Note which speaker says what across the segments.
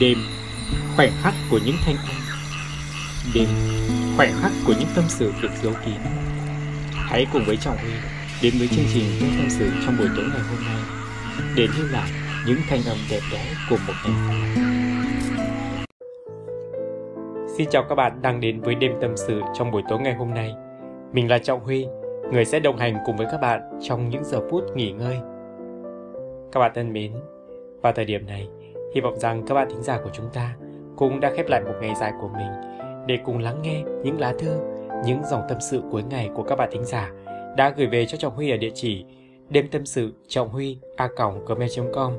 Speaker 1: Đêm, khoảnh khắc của những thanh âm. Đêm, khoảnh khắc của những tâm sự được giấu kín. Hãy cùng với Trọng Huy đến với chương trình Những tâm sự trong buổi tối ngày hôm nay Để lưu lại những thanh âm đẹp đẽ của một ngày Xin chào các bạn đang đến với đêm tâm sự trong buổi tối ngày hôm nay. Mình là Trọng Huy, người sẽ đồng hành cùng với các bạn trong những giờ phút nghỉ ngơi. Các bạn thân mến, vào thời điểm này Hy vọng rằng các bạn thính giả của chúng ta cũng đã khép lại một ngày dài của mình để cùng lắng nghe những lá thư, những dòng tâm sự cuối ngày của các bạn thính giả đã gửi về cho Trọng Huy ở địa chỉ đêm tâm sự trọng huy a gmail.com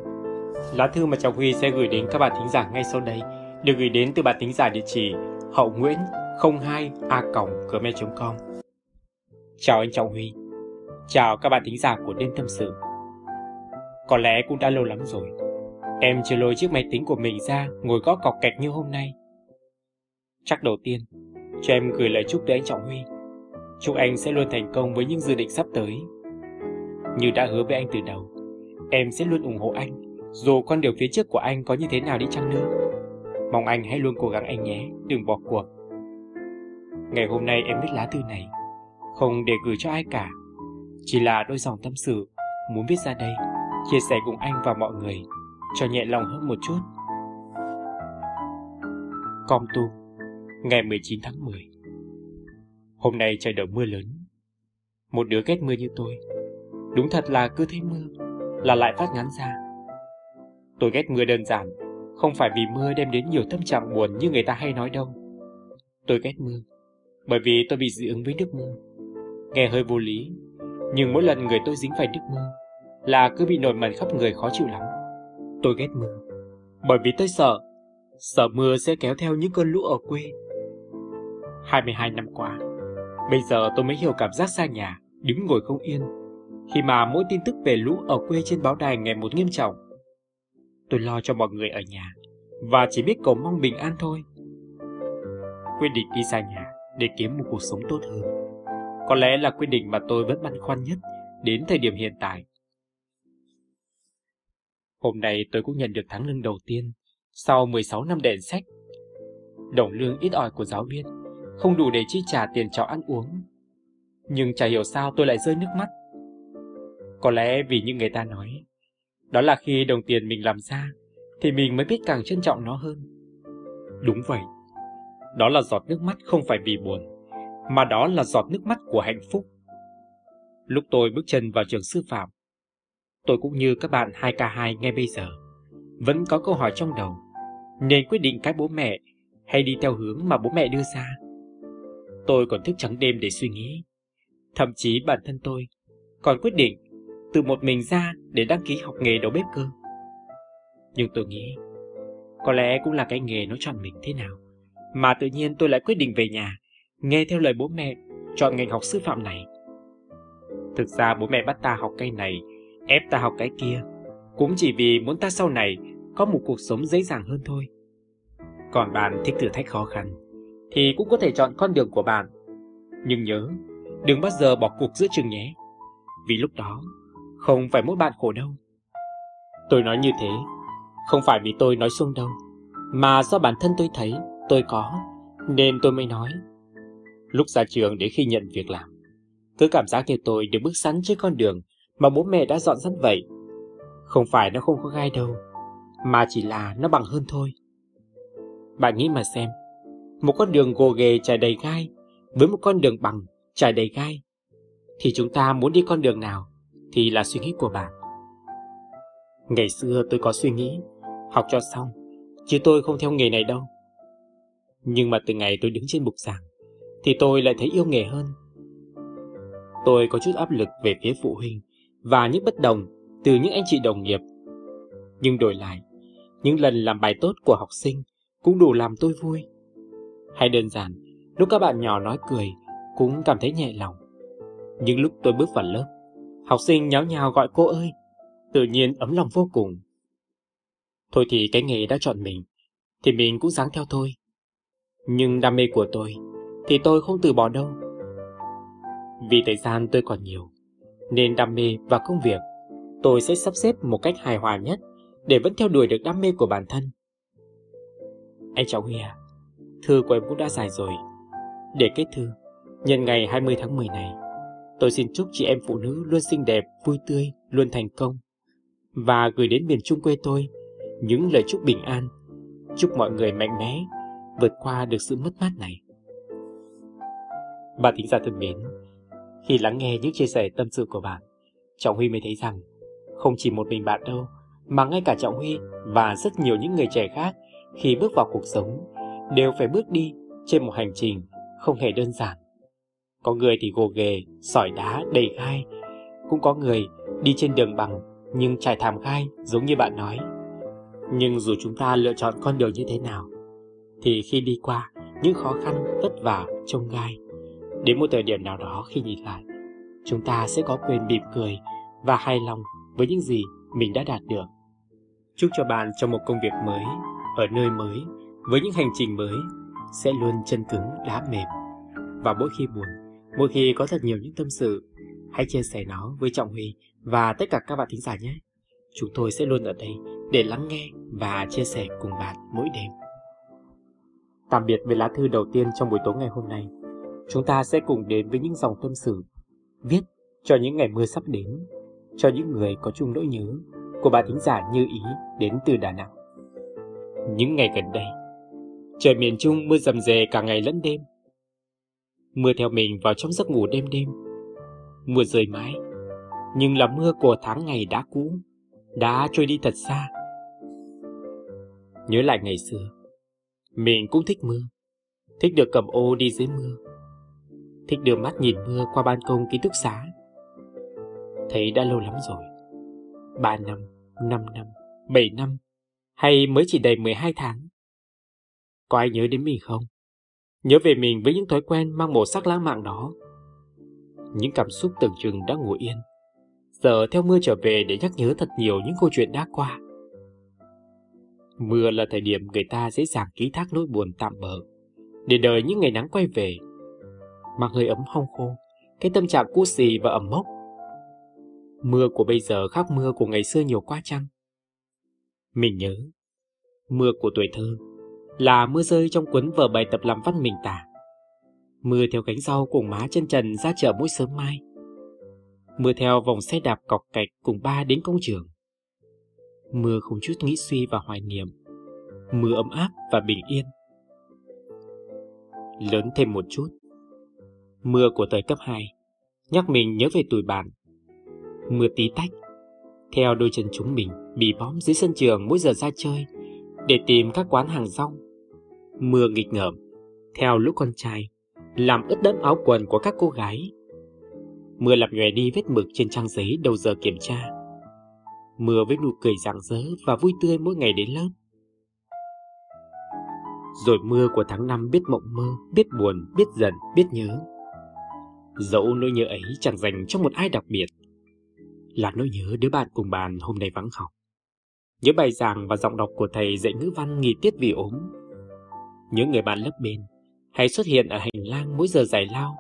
Speaker 1: Lá thư mà Trọng Huy sẽ gửi đến các bạn thính giả ngay sau đây được gửi đến từ bạn thính giả địa chỉ hậu nguyễn 02 a gmail.com Chào anh Trọng Huy. Chào các bạn thính giả của đêm tâm sự. Có lẽ cũng đã lâu lắm rồi. Em chưa lôi chiếc máy tính của mình ra ngồi gõ cọc kẹt như hôm nay. Chắc đầu tiên, cho em gửi lời chúc tới anh Trọng Huy. Chúc anh sẽ luôn thành công với những dự định sắp tới. Như đã hứa với anh từ đầu, em sẽ luôn ủng hộ anh, dù con đường phía trước của anh có như thế nào đi chăng nữa. Mong anh hãy luôn cố gắng anh nhé, đừng bỏ cuộc. Ngày hôm nay em viết lá thư này, không để gửi cho ai cả, chỉ là đôi dòng tâm sự muốn viết ra đây, chia sẻ cùng anh và mọi người cho nhẹ lòng hơn một chút. Com Tu, ngày 19 tháng 10 Hôm nay trời đổ mưa lớn. Một đứa ghét mưa như tôi. Đúng thật là cứ thấy mưa, là lại phát ngắn ra. Tôi ghét mưa đơn giản, không phải vì mưa đem đến nhiều tâm trạng buồn như người ta hay nói đâu. Tôi ghét mưa, bởi vì tôi bị dị ứng với nước mưa. Nghe hơi vô lý, nhưng mỗi lần người tôi dính phải nước mưa là cứ bị nổi mẩn khắp người khó chịu lắm. Tôi ghét mưa, bởi vì tôi sợ, sợ mưa sẽ kéo theo những cơn lũ ở quê. 22 năm qua, bây giờ tôi mới hiểu cảm giác xa nhà, đứng ngồi không yên, khi mà mỗi tin tức về lũ ở quê trên báo đài ngày một nghiêm trọng. Tôi lo cho mọi người ở nhà, và chỉ biết cầu mong bình an thôi. Quyết định đi xa nhà để kiếm một cuộc sống tốt hơn. Có lẽ là quyết định mà tôi vẫn băn khoăn nhất đến thời điểm hiện tại. Hôm nay tôi cũng nhận được tháng lương đầu tiên sau 16 năm đèn sách. Đồng lương ít ỏi của giáo viên không đủ để chi trả tiền trọ ăn uống. Nhưng chả hiểu sao tôi lại rơi nước mắt. Có lẽ vì những người ta nói, đó là khi đồng tiền mình làm ra thì mình mới biết càng trân trọng nó hơn. Đúng vậy, đó là giọt nước mắt không phải vì buồn, mà đó là giọt nước mắt của hạnh phúc. Lúc tôi bước chân vào trường sư phạm, Tôi cũng như các bạn 2K2 ngay bây giờ, vẫn có câu hỏi trong đầu, nên quyết định cái bố mẹ hay đi theo hướng mà bố mẹ đưa ra. Tôi còn thức trắng đêm để suy nghĩ. Thậm chí bản thân tôi còn quyết định từ một mình ra để đăng ký học nghề đầu bếp cơ. Nhưng tôi nghĩ, có lẽ cũng là cái nghề nó chọn mình thế nào. Mà tự nhiên tôi lại quyết định về nhà, nghe theo lời bố mẹ, chọn ngành học sư phạm này. Thực ra bố mẹ bắt ta học cây này ép ta học cái kia, cũng chỉ vì muốn ta sau này có một cuộc sống dễ dàng hơn thôi. Còn bạn thích thử thách khó khăn, thì cũng có thể chọn con đường của bạn. Nhưng nhớ, đừng bao giờ bỏ cuộc giữa chừng nhé, vì lúc đó không phải mỗi bạn khổ đâu. Tôi nói như thế, không phải vì tôi nói xuông đâu, mà do bản thân tôi thấy tôi có, nên tôi mới nói. Lúc ra trường đến khi nhận việc làm, cứ cảm giác như tôi được bước sẵn trên con đường mà bố mẹ đã dọn sẵn vậy. Không phải nó không có gai đâu, mà chỉ là nó bằng hơn thôi. Bạn nghĩ mà xem, một con đường gồ ghề trải đầy gai với một con đường bằng trải đầy gai, thì chúng ta muốn đi con đường nào thì là suy nghĩ của bạn. Ngày xưa tôi có suy nghĩ, học cho xong, chứ tôi không theo nghề này đâu. Nhưng mà từ ngày tôi đứng trên bục giảng, thì tôi lại thấy yêu nghề hơn. Tôi có chút áp lực về phía phụ huynh và những bất đồng từ những anh chị đồng nghiệp. Nhưng đổi lại, những lần làm bài tốt của học sinh cũng đủ làm tôi vui. Hay đơn giản, lúc các bạn nhỏ nói cười cũng cảm thấy nhẹ lòng. Nhưng lúc tôi bước vào lớp, học sinh nháo nhào gọi cô ơi, tự nhiên ấm lòng vô cùng. Thôi thì cái nghề đã chọn mình, thì mình cũng dáng theo thôi. Nhưng đam mê của tôi, thì tôi không từ bỏ đâu. Vì thời gian tôi còn nhiều, nên đam mê và công việc, tôi sẽ sắp xếp một cách hài hòa nhất để vẫn theo đuổi được đam mê của bản thân. Anh cháu Huy à, thư của em cũng đã dài rồi. Để kết thư, nhân ngày 20 tháng 10 này, tôi xin chúc chị em phụ nữ luôn xinh đẹp, vui tươi, luôn thành công. Và gửi đến miền Trung quê tôi những lời chúc bình an, chúc mọi người mạnh mẽ, vượt qua được sự mất mát này. bà thính giả thân mến, khi lắng nghe những chia sẻ tâm sự của bạn, Trọng Huy mới thấy rằng không chỉ một mình bạn đâu, mà ngay cả Trọng Huy và rất nhiều những người trẻ khác khi bước vào cuộc sống đều phải bước đi trên một hành trình không hề đơn giản. Có người thì gồ ghề, sỏi đá, đầy gai. Cũng có người đi trên đường bằng nhưng trải thảm gai giống như bạn nói. Nhưng dù chúng ta lựa chọn con đường như thế nào, thì khi đi qua những khó khăn, vất vả, trông gai, đến một thời điểm nào đó khi nhìn lại, chúng ta sẽ có quyền mỉm cười và hài lòng với những gì mình đã đạt được. Chúc cho bạn trong một công việc mới, ở nơi mới, với những hành trình mới, sẽ luôn chân cứng, đá mềm. Và mỗi khi buồn, mỗi khi có thật nhiều những tâm sự, hãy chia sẻ nó với Trọng Huy và tất cả các bạn thính giả nhé. Chúng tôi sẽ luôn ở đây để lắng nghe và chia sẻ cùng bạn mỗi đêm. Tạm biệt với lá thư đầu tiên trong buổi tối ngày hôm nay. Chúng ta sẽ cùng đến với những dòng tâm sự viết cho những ngày mưa sắp đến, cho những người có chung nỗi nhớ của bà thính giả Như Ý đến từ Đà Nẵng. Những ngày gần đây, trời miền Trung mưa rầm rề cả ngày lẫn đêm. Mưa theo mình vào trong giấc ngủ đêm đêm. Mưa rơi mãi, nhưng là mưa của tháng ngày đã cũ, đã trôi đi thật xa. Nhớ lại ngày xưa, mình cũng thích mưa, thích được cầm ô đi dưới mưa, thích đưa mắt nhìn mưa qua ban công ký túc xá. Thấy đã lâu lắm rồi, ba năm, năm năm, bảy năm, hay mới chỉ đầy 12 tháng. Có ai nhớ đến mình không? Nhớ về mình với những thói quen mang màu sắc lãng mạn đó. Những cảm xúc tưởng chừng đã ngủ yên, giờ theo mưa trở về để nhắc nhớ thật nhiều những câu chuyện đã qua. Mưa là thời điểm người ta dễ dàng ký thác nỗi buồn tạm bờ, để đợi những ngày nắng quay về mà hơi ấm hong khô, cái tâm trạng cũ xì và ẩm mốc. Mưa của bây giờ khác mưa của ngày xưa nhiều quá chăng? Mình nhớ, mưa của tuổi thơ là mưa rơi trong cuốn vở bài tập làm văn mình tả. Mưa theo cánh rau cùng má chân trần ra chợ mỗi sớm mai. Mưa theo vòng xe đạp cọc cạch cùng ba đến công trường. Mưa không chút nghĩ suy và hoài niệm. Mưa ấm áp và bình yên. Lớn thêm một chút. Mưa của thời cấp 2 nhắc mình nhớ về tuổi bạn. Mưa tí tách theo đôi chân chúng mình bị bóm dưới sân trường mỗi giờ ra chơi để tìm các quán hàng rong. Mưa nghịch ngợm theo lũ con trai làm ướt đẫm áo quần của các cô gái. Mưa làm nhòe đi vết mực trên trang giấy đầu giờ kiểm tra. Mưa với nụ cười rạng rỡ và vui tươi mỗi ngày đến lớp. Rồi mưa của tháng năm biết mộng mơ, biết buồn, biết giận, biết nhớ. Dẫu nỗi nhớ ấy chẳng dành cho một ai đặc biệt, là nỗi nhớ đứa bạn cùng bàn hôm nay vắng học. Nhớ bài giảng và giọng đọc của thầy dạy ngữ văn nghỉ tiết vì ốm. Nhớ người bạn lớp bên, hay xuất hiện ở hành lang mỗi giờ giải lao.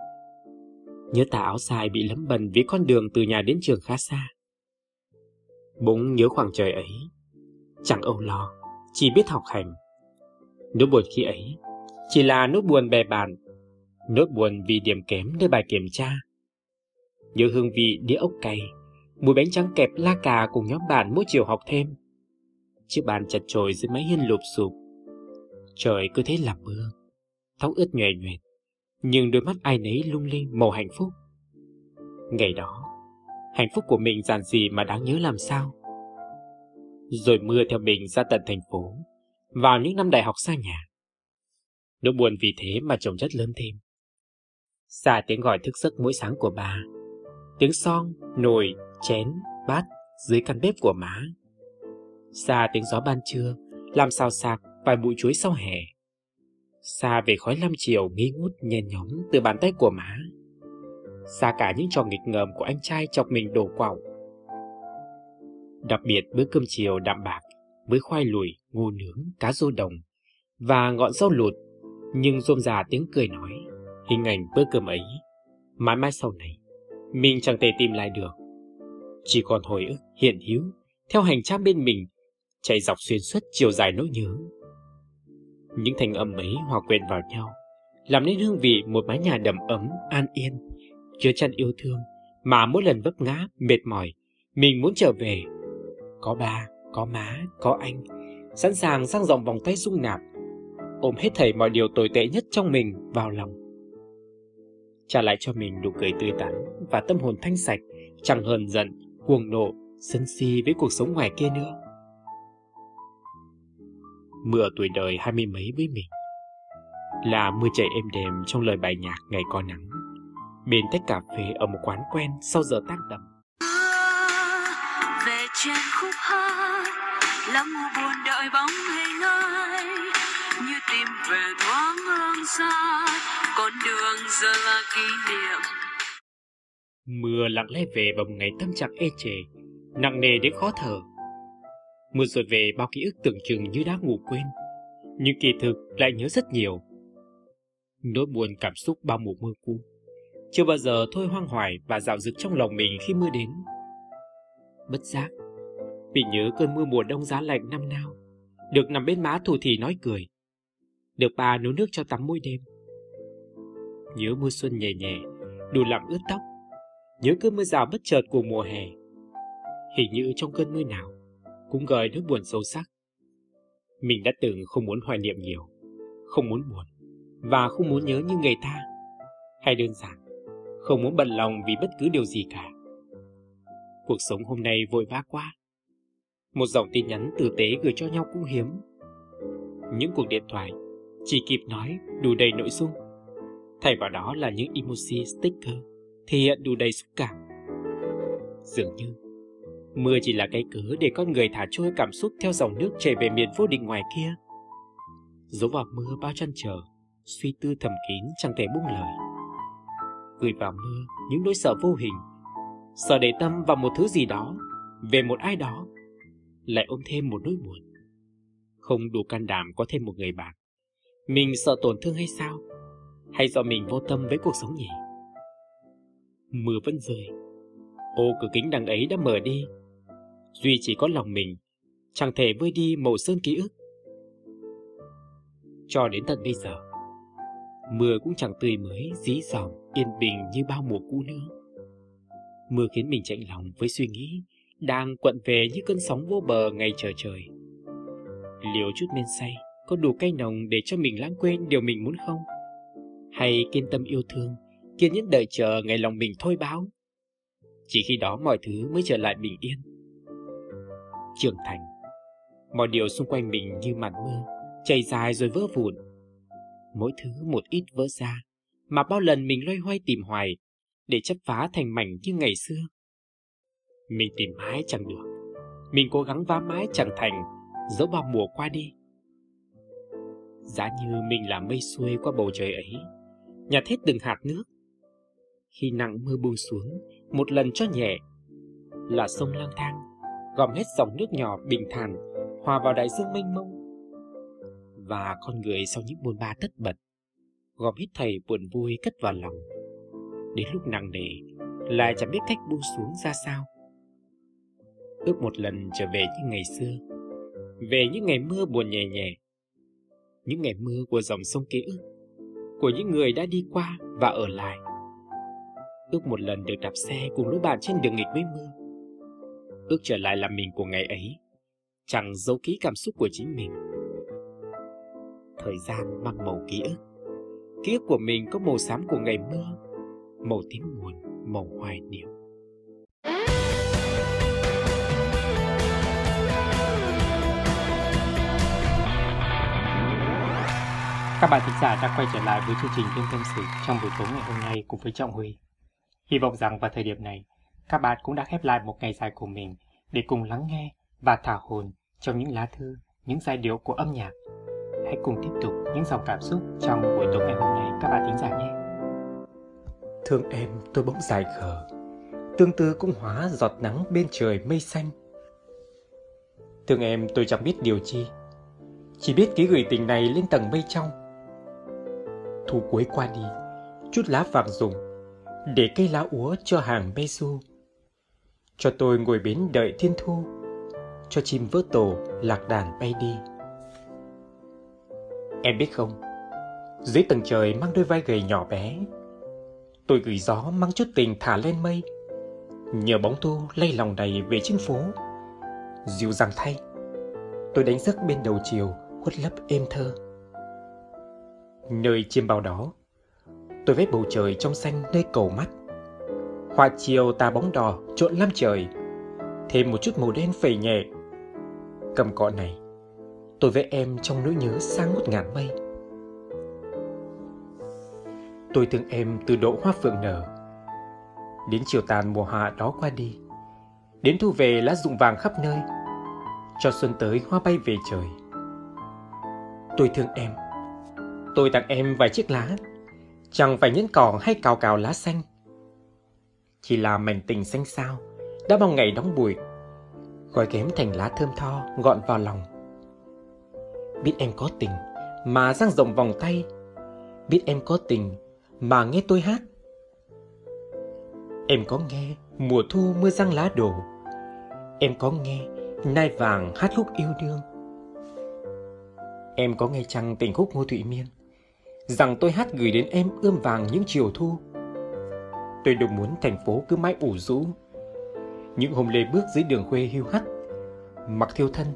Speaker 1: Nhớ tà áo dài bị lấm bẩn vì con đường từ nhà đến trường khá xa. Bỗng nhớ khoảng trời ấy, chẳng âu lo, chỉ biết học hành. Nỗi buồn khi ấy chỉ là nỗi buồn bè bạn, nỗi buồn vì điểm kém nơi bài kiểm tra. Nhớ hương vị đĩa ốc cay, mùi bánh trắng kẹp la cà cùng nhóm bạn mỗi chiều học thêm. Chiếc bàn chật chội dưới mái hiên lụp sụp. Trời cứ thế làm mưa, tóc ướt nhòe nhòe, nhưng đôi mắt ai nấy lung linh màu hạnh phúc. Ngày đó, hạnh phúc của mình giản dị mà đáng nhớ làm sao. Rồi mưa theo mình ra tận thành phố, vào những năm đại học xa nhà. Nỗi buồn vì thế mà chồng chất lớn thêm. Xa tiếng gọi thức giấc mỗi sáng của bà, tiếng son, nồi, chén, bát dưới căn bếp của má. Xa tiếng gió ban trưa, làm xào sạc vài bụi chuối sau hè. Xa về khói lam chiều nghi ngút nhen nhóm từ bàn tay của má. Xa cả những trò nghịch ngợm của anh trai chọc mình đổ quạo. Đặc biệt bữa cơm chiều đạm bạc với khoai lùi, ngô nướng, cá rô đồng và ngọn rau lụt nhưng rôm rà tiếng cười nói hình ảnh bữa cơm ấy mãi mãi sau này mình chẳng thể tìm lại được chỉ còn hồi ức hiện hữu theo hành trang bên mình chạy dọc xuyên suốt chiều dài nỗi nhớ Những thành âm ấy hòa quyện vào nhau, làm nên hương vị một mái nhà đầm ấm, an yên, chứa chăn yêu thương, mà mỗi lần vấp ngã, mệt mỏi, mình muốn trở về. Có ba, có má, có anh, sẵn sàng sang dòng vòng tay dung nạp, ôm hết thảy mọi điều tồi tệ nhất trong mình vào lòng. Trả lại cho mình nụ cười tươi tắn và tâm hồn thanh sạch, chẳng hờn giận, cuồng nộ, sân si với cuộc sống ngoài kia nữa. Mưa tuổi đời hai mươi mấy với mình là mưa chảy êm đềm trong lời bài nhạc ngày có nắng. Bên tách cà phê ở một quán quen sau giờ tan tầm về trên khúc hát lắm buồn đợi bóng hình ai tìm về thoáng hương xa, con đường giờ là kỷ niệm. Mưa lặng lẽ về vào một ngày tâm trạng ê chề, nặng nề đến khó thở. Mưa rồi về bao ký ức tưởng chừng như đã ngủ quên, nhưng kỳ thực lại nhớ rất nhiều. Nỗi buồn cảm xúc bao mùa mưa cũ, chưa bao giờ thôi hoang hoài và dạo dực trong lòng mình khi mưa đến. Bất giác vì nhớ cơn mưa mùa đông giá lạnh năm nào, được nằm bên má thủ thì nói cười được bà nấu nước cho tắm mỗi đêm. Nhớ mưa xuân nhẹ nhẹ, đủ làm ướt tóc. Nhớ cơn mưa rào bất chợt của mùa hè. Hình như trong cơn mưa nào cũng gợi nỗi buồn sâu sắc. Mình đã từng không muốn hoài niệm nhiều, không muốn buồn và không muốn nhớ như người ta. Hay đơn giản, không muốn bận lòng vì bất cứ điều gì cả. Cuộc sống hôm nay vội vã quá. Một dòng tin nhắn tử tế gửi cho nhau cũng hiếm. Những cuộc điện thoại chỉ kịp nói, đủ đầy nội dung. Thay vào đó là những emoji sticker, thể hiện đủ đầy xúc cảm. Dường như, mưa chỉ là cái cớ để con người thả trôi cảm xúc theo dòng nước chảy về miền vô định ngoài kia. Dấu vào mưa bao chăn trở, suy tư thầm kín chẳng thể buông lời. Gửi vào mưa những nỗi sợ vô hình, sợ để tâm vào một thứ gì đó, về một ai đó, lại ôm thêm một nỗi buồn. Không đủ can đảm có thêm một người bạn mình sợ tổn thương hay sao? Hay do mình vô tâm với cuộc sống nhỉ? Mưa vẫn rơi. Ô cửa kính đằng ấy đã mở đi. Duy chỉ có lòng mình, chẳng thể vơi đi màu sơn ký ức. Cho đến tận bây giờ, mưa cũng chẳng tươi mới, dí dỏm, yên bình như bao mùa cũ nữa. Mưa khiến mình chạnh lòng với suy nghĩ đang quận về như cơn sóng vô bờ ngày chờ trời. Liều chút men say có đủ cay nồng để cho mình lãng quên điều mình muốn không? Hay kiên tâm yêu thương, kiên nhẫn đợi chờ ngày lòng mình thôi báo? Chỉ khi đó mọi thứ mới trở lại bình yên. Trưởng thành. Mọi điều xung quanh mình như màn mưa, chảy dài rồi vỡ vụn. Mỗi thứ một ít vỡ ra, mà bao lần mình loay hoay tìm hoài, để chấp phá thành mảnh như ngày xưa. Mình tìm mãi chẳng được. Mình cố gắng vá mãi chẳng thành dẫu bao mùa qua đi giá như mình là mây xuôi qua bầu trời ấy. Nhặt hết từng hạt nước. Khi nặng mưa buông xuống, một lần cho nhẹ. Là sông lang thang, gom hết dòng nước nhỏ bình thản, hòa vào đại dương mênh mông. Và con người sau những buồn ba tất bật, gom hết thầy buồn vui cất vào lòng. Đến lúc nặng nề, lại chẳng biết cách buông xuống ra sao. Ước một lần trở về như ngày xưa. Về những ngày mưa buồn nhẹ nhẹ những ngày mưa của dòng sông ký ức, của những người đã đi qua và ở lại. Ước một lần được đạp xe cùng lũ bạn trên đường nghịch với mưa. Ước trở lại làm mình của ngày ấy, chẳng giấu ký cảm xúc của chính mình. Thời gian mang màu ký ức. Ký ức của mình có màu xám của ngày mưa, màu tím buồn, màu hoài niệm. Các bạn thính giả đã quay trở lại với chương trình Đêm Tâm Sự trong buổi tối ngày hôm nay cùng với Trọng Huy. Hy vọng rằng vào thời điểm này, các bạn cũng đã khép lại một ngày dài của mình để cùng lắng nghe và thả hồn trong những lá thư, những giai điệu của âm nhạc hãy cùng tiếp tục những dòng cảm xúc trong buổi tối ngày hôm nay các bạn thính giả nhé. Thương em tôi bỗng dài khờ, tương tư cũng hóa giọt nắng bên trời mây xanh. Thương em tôi chẳng biết điều chi, chỉ biết ký gửi tình này lên tầng mây trong. Thu cuối qua đi, chút lá vàng rụng, để cây lá úa cho hàng bê du. Cho tôi ngồi bến đợi thiên thu, cho chim vỡ tổ lạc đàn bay đi Em biết không, dưới tầng trời mang đôi vai gầy nhỏ bé, tôi gửi gió mang chút tình thả lên mây, nhờ bóng thu lay lòng đầy về trên phố. Dịu dàng thay, tôi đánh giấc bên đầu chiều khuất lấp êm thơ. Nơi chiêm bao đó, tôi vẽ bầu trời trong xanh nơi cầu mắt. Hoa chiều tà bóng đỏ trộn lam trời, thêm một chút màu đen phẩy nhẹ. Cầm cọ này, tôi vẽ em trong nỗi nhớ sang ngút ngàn mây. Tôi thương em từ độ hoa phượng nở, đến chiều tàn mùa hạ đó qua đi, đến thu về lá rụng vàng khắp nơi, cho xuân tới hoa bay về trời. Tôi thương em, tôi tặng em vài chiếc lá, chẳng phải nhẫn cỏ hay cào cào lá xanh. Chỉ là mảnh tình xanh sao, đã bao ngày đóng bụi, gói ghém thành lá thơm tho gọn vào lòng. Biết em có tình mà dang rộng vòng tay, biết em có tình mà nghe tôi hát. Em có nghe mùa thu mưa răng lá đổ, em có nghe nai vàng hát khúc yêu đương. Em có nghe chăng tình khúc Ngô Thụy Miên Rằng tôi hát gửi đến em ươm vàng những chiều thu. Tôi đâu muốn thành phố cứ mãi ủ rũ. Những hôm lê bước dưới đường quê hưu hắt, Mặc thiêu thân,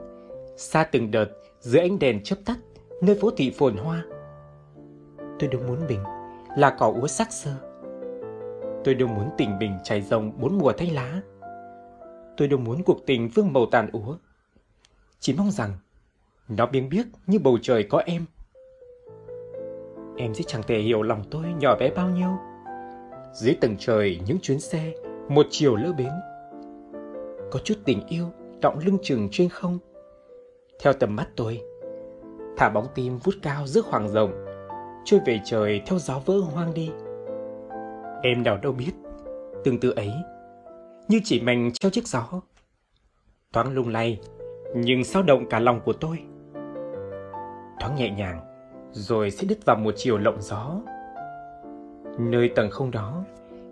Speaker 1: Xa từng đợt dưới ánh đèn chớp tắt, Nơi phố thị phồn hoa. Tôi đâu muốn bình Là cỏ úa sắc sơ. Tôi đâu muốn tình bình chảy rồng bốn mùa thay lá. Tôi đâu muốn cuộc tình vương màu tàn úa. Chỉ mong rằng nó biếng biếc như bầu trời có em. Em sẽ chẳng thể hiểu lòng tôi nhỏ bé bao nhiêu. Dưới tầng trời những chuyến xe Một chiều lỡ bến. Có chút tình yêu Đọng lưng chừng trên không. Theo tầm mắt tôi Thả bóng tim vút cao giữa khoảng rộng Trôi về trời theo gió vỡ hoang đi. Em nào đâu biết Tương tự ấy Như chỉ mảnh treo chiếc gió. Thoáng lung lay Nhưng sao động cả lòng của tôi. Thoáng nhẹ nhàng, rồi sẽ đứt vào một chiều lộng gió. Nơi tầng không đó,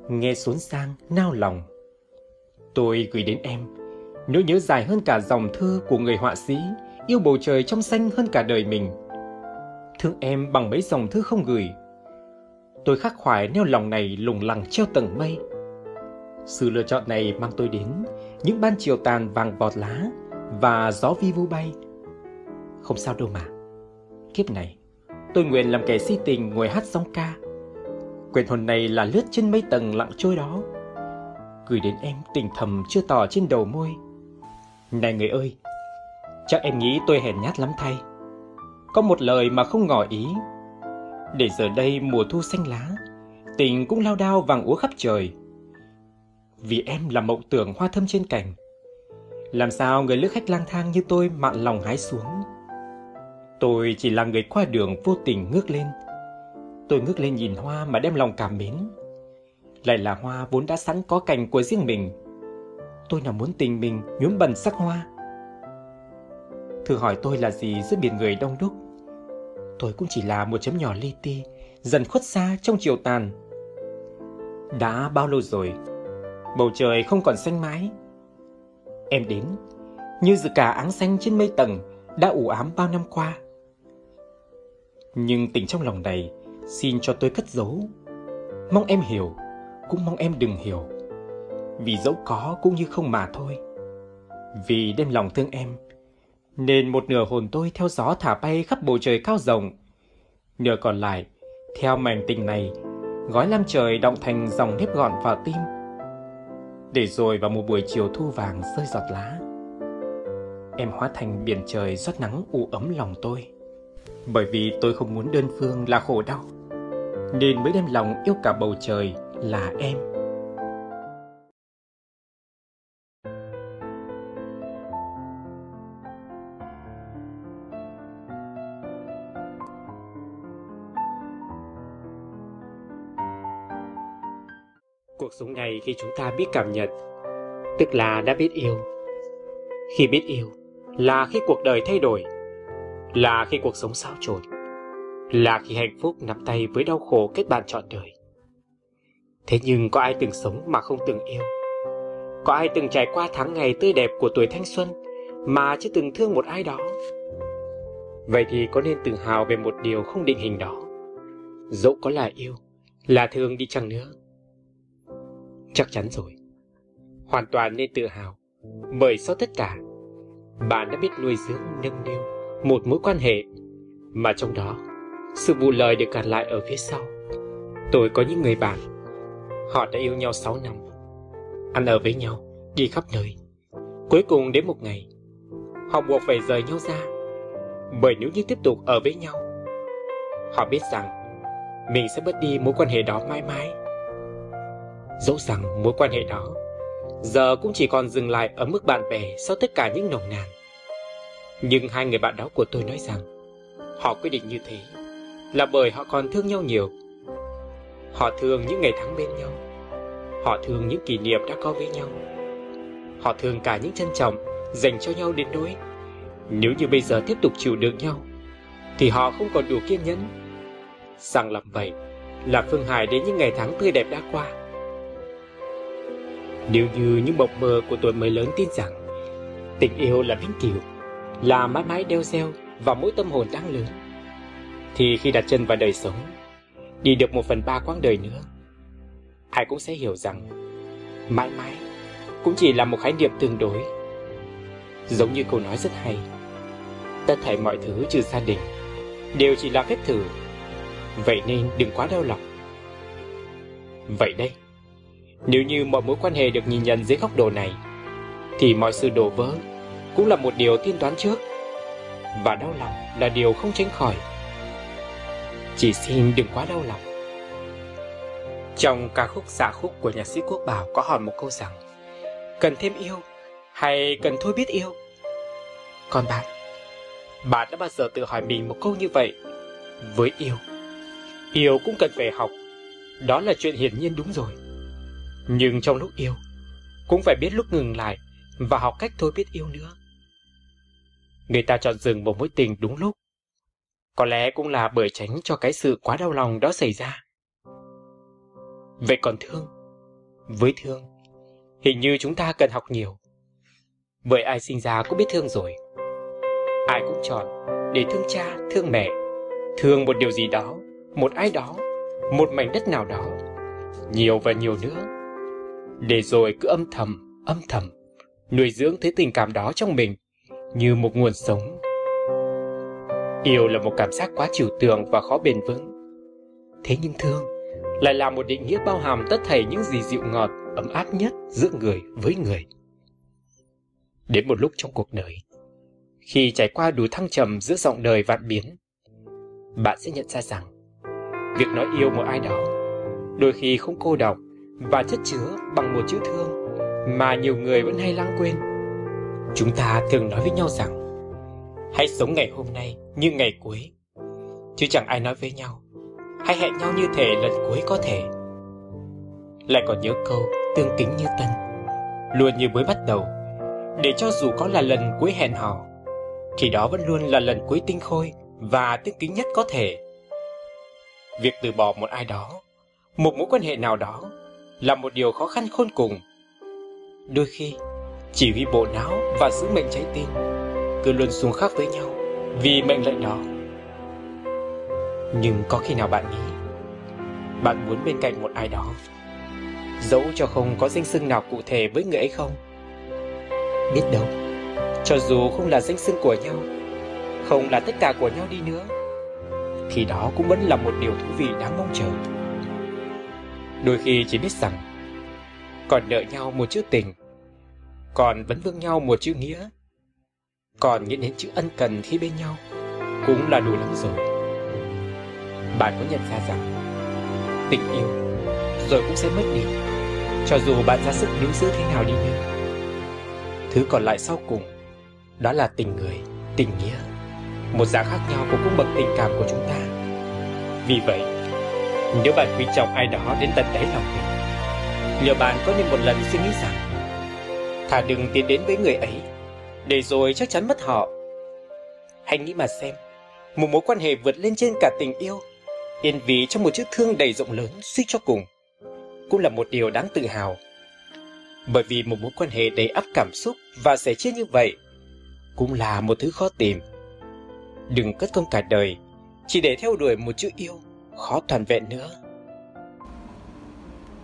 Speaker 1: nghe xốn sang, nao lòng. Tôi gửi đến em, nỗi nhớ dài hơn cả dòng thư của người họa sĩ, yêu bầu trời trong xanh hơn cả đời mình. Thương em bằng mấy dòng thư không gửi. Tôi khắc khoải neo lòng này lùng lẳng treo tầng mây. Sự lựa chọn này mang tôi đến những ban chiều tàn vàng vọt lá và gió vi vu bay. Không sao đâu mà. Kiếp này, tôi nguyện làm kẻ si tình ngồi hát song ca. Quyền hồn này là lướt trên mấy tầng lặng trôi đó. Gửi đến em tình thầm chưa tỏ trên đầu môi. Này người ơi, chắc em nghĩ tôi hèn nhát lắm thay. Có một lời mà không ngỏ ý. Để giờ đây mùa thu xanh lá, tình cũng lao đao vàng úa khắp trời. Vì em là mộng tưởng hoa thơm trên cành. Làm sao người lữ khách lang thang như tôi mạn lòng hái xuống Tôi chỉ là người qua đường vô tình ngước lên. Tôi ngước lên nhìn hoa mà đem lòng cảm mến. Lại là hoa vốn đã sẵn có cành của riêng mình. Tôi nào muốn tình mình nhuốm bẩn sắc hoa. Thử hỏi tôi là gì giữa biển người đông đúc. Tôi cũng chỉ là một chấm nhỏ li ti, dần khuất xa trong chiều tàn. Đã bao lâu rồi, bầu trời không còn xanh mãi. Em đến, như dự cả áng xanh trên mây tầng đã ủ ám bao năm qua. Nhưng tình trong lòng này xin cho tôi cất giấu. Mong em hiểu, cũng mong em đừng hiểu. Vì dẫu có cũng như không mà thôi. Vì đem lòng thương em, nên một nửa hồn tôi theo gió thả bay khắp bầu trời cao rộng. Nửa còn lại, theo mảnh tình này, gói lam trời động thành dòng nếp gọn vào tim. Để rồi vào một buổi chiều thu vàng rơi giọt lá, em hóa thành biển trời rót nắng u ấm lòng tôi. Bởi vì tôi không muốn đơn phương là khổ đau. Nên mới đem lòng yêu cả bầu trời là em. Cuộc sống này khi chúng ta biết cảm nhận, Tức là đã biết yêu. Khi biết yêu Là khi cuộc đời thay đổi là khi cuộc sống xáo trộn, là khi hạnh phúc nắm tay với đau khổ kết bạn trọn đời. Thế nhưng có ai từng sống mà không từng yêu? Có ai từng trải qua tháng ngày tươi đẹp của tuổi thanh xuân mà chưa từng thương một ai đó? Vậy thì có nên tự hào về một điều không định hình đó? Dẫu có là yêu, là thương đi chăng nữa? Chắc chắn rồi. Hoàn toàn nên tự hào, bởi sau tất cả, bạn đã biết nuôi dưỡng nâng niu một mối quan hệ mà trong đó sự vụ lời được gạt lại ở phía sau. Tôi có những người bạn, họ đã yêu nhau 6 năm, ăn ở với nhau, đi khắp nơi. Cuối cùng đến một ngày, họ buộc phải rời nhau ra, bởi nếu như tiếp tục ở với nhau, họ biết rằng mình sẽ mất đi mối quan hệ đó mãi mãi. Dẫu rằng mối quan hệ đó giờ cũng chỉ còn dừng lại ở mức bạn bè sau tất cả những nồng nàn. Nhưng hai người bạn đó của tôi nói rằng họ quyết định như thế là bởi họ còn thương nhau nhiều. Họ thương những ngày tháng bên nhau. Họ thương những kỷ niệm đã có với nhau. Họ thương cả những trân trọng dành cho nhau đến nỗi nếu như bây giờ tiếp tục chịu đựng nhau thì họ không còn đủ kiên nhẫn. Rằng làm vậy là phương hại đến những ngày tháng tươi đẹp đã qua. Nếu như những mộng mơ của tuổi mới lớn tin rằng tình yêu là vĩnh cửu, là mãi mãi đeo gieo vào mỗi tâm hồn đáng lớn, thì khi đặt chân vào đời sống, đi được một phần ba quãng đời nữa, ai cũng sẽ hiểu rằng mãi mãi cũng chỉ là một khái niệm tương đối. Giống như câu nói rất hay, tất thảy mọi thứ trừ gia đình đều chỉ là phép thử, vậy nên đừng quá đau lòng. Vậy đây, nếu như mọi mối quan hệ được nhìn nhận dưới góc độ này, thì mọi sự đổ vỡ cũng là một điều tiên đoán trước, và đau lòng là điều không tránh khỏi. Chỉ xin đừng quá đau lòng. Trong ca khúc xạ khúc của nhạc sĩ Quốc Bảo có hỏi một câu rằng Cần thêm yêu hay cần thôi biết yêu? Còn bạn, bạn đã bao giờ tự hỏi mình một câu như vậy? Với yêu, yêu cũng cần phải học. Đó là chuyện hiển nhiên đúng rồi. Nhưng trong lúc yêu, cũng phải biết lúc ngừng lại và học cách thôi biết yêu nữa. Người ta chọn dừng một mối tình đúng lúc. Có lẽ cũng là bởi tránh cho cái sự quá đau lòng đó xảy ra. Vậy còn thương? Với thương, hình như chúng ta cần học nhiều. Bởi ai sinh ra cũng biết thương rồi. Ai cũng chọn để thương cha, thương mẹ, thương một điều gì đó, một ai đó, một mảnh đất nào đó, nhiều và nhiều nữa để rồi cứ âm thầm, âm thầm, nuôi dưỡng thế tình cảm đó trong mình như một nguồn sống. Yêu là một cảm giác quá trừu tượng và khó bền vững. Thế nhưng thương lại là một định nghĩa bao hàm tất thảy những gì dịu ngọt, ấm áp nhất giữa người với người. Đến một lúc trong cuộc đời, khi trải qua đủ thăng trầm giữa dòng đời vạn biến, bạn sẽ nhận ra rằng việc nói yêu một ai đó đôi khi không cô độc và chất chứa bằng một chữ thương mà nhiều người vẫn hay lãng quên. Chúng ta thường nói với nhau rằng hãy sống ngày hôm nay như ngày cuối, chứ chẳng ai nói với nhau hãy hẹn nhau như thể lần cuối có thể. Lại còn nhớ câu tương kính như tân, luôn như mới bắt đầu, để cho dù có là lần cuối hẹn hò, thì đó vẫn luôn là lần cuối tinh khôi và tương kính nhất có thể. Việc từ bỏ một ai đó, một mối quan hệ nào đó là một điều khó khăn khôn cùng. Đôi khi, chỉ huy bộ não và giữ mệnh trái tim cứ luôn xuống khắc với nhau vì mệnh lệnh đó. Nhưng có khi nào bạn nghĩ bạn muốn bên cạnh một ai đó dẫu cho không có danh xưng nào cụ thể với người ấy không? Biết đâu, cho dù không là danh xưng của nhau, không là tất cả của nhau đi nữa, thì đó cũng vẫn là một điều thú vị đáng mong chờ. Đôi khi chỉ biết rằng còn nợ nhau một chữ tình, còn vẫn vương nhau một chữ nghĩa, còn nghĩ đến chữ ân cần khi bên nhau cũng là đủ lắm rồi. Bạn có nhận ra rằng tình yêu rồi cũng sẽ mất đi, cho dù bạn ra sức níu giữ thế nào đi nữa. Thứ còn lại sau cùng đó là tình người, tình nghĩa, một dạng khác nhau của cung bậc tình cảm của chúng ta. Vì vậy, nếu bạn quý trọng ai đó đến tận đáy lòng mình Liệu bạn có nên một lần suy nghĩ rằng Thà đừng tiến đến với người ấy Để rồi chắc chắn mất họ. Hãy nghĩ mà xem Một mối quan hệ vượt lên trên cả tình yêu Yên vì trong một chiếc thương đầy rộng lớn suy cho cùng Cũng là một điều đáng tự hào. Bởi vì một mối quan hệ đầy ắp cảm xúc Và sẻ chia như vậy Cũng là một thứ khó tìm.
Speaker 2: Đừng cất công cả đời, chỉ để theo đuổi một chữ yêu, khó toàn vẹn nữa.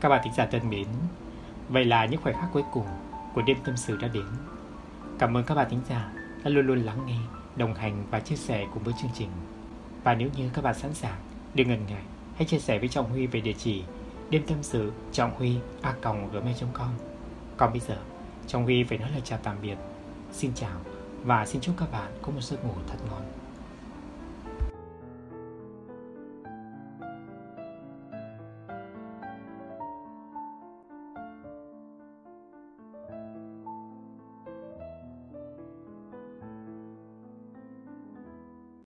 Speaker 1: Các bạn thính giả thân mến, vậy là những khoảnh khắc cuối cùng của đêm tâm sự đã đến. Cảm ơn các bạn thính giả đã luôn luôn lắng nghe, đồng hành và chia sẻ cùng với chương trình. Và nếu như các bạn sẵn sàng, đừng ngần ngại, hãy chia sẻ với Trọng Huy về địa chỉ đêm tâm sự trọng huy a gmail.com. Còn bây giờ, Trọng Huy phải nói lời chào tạm biệt. Xin chào và xin chúc các bạn có một giấc ngủ thật ngon.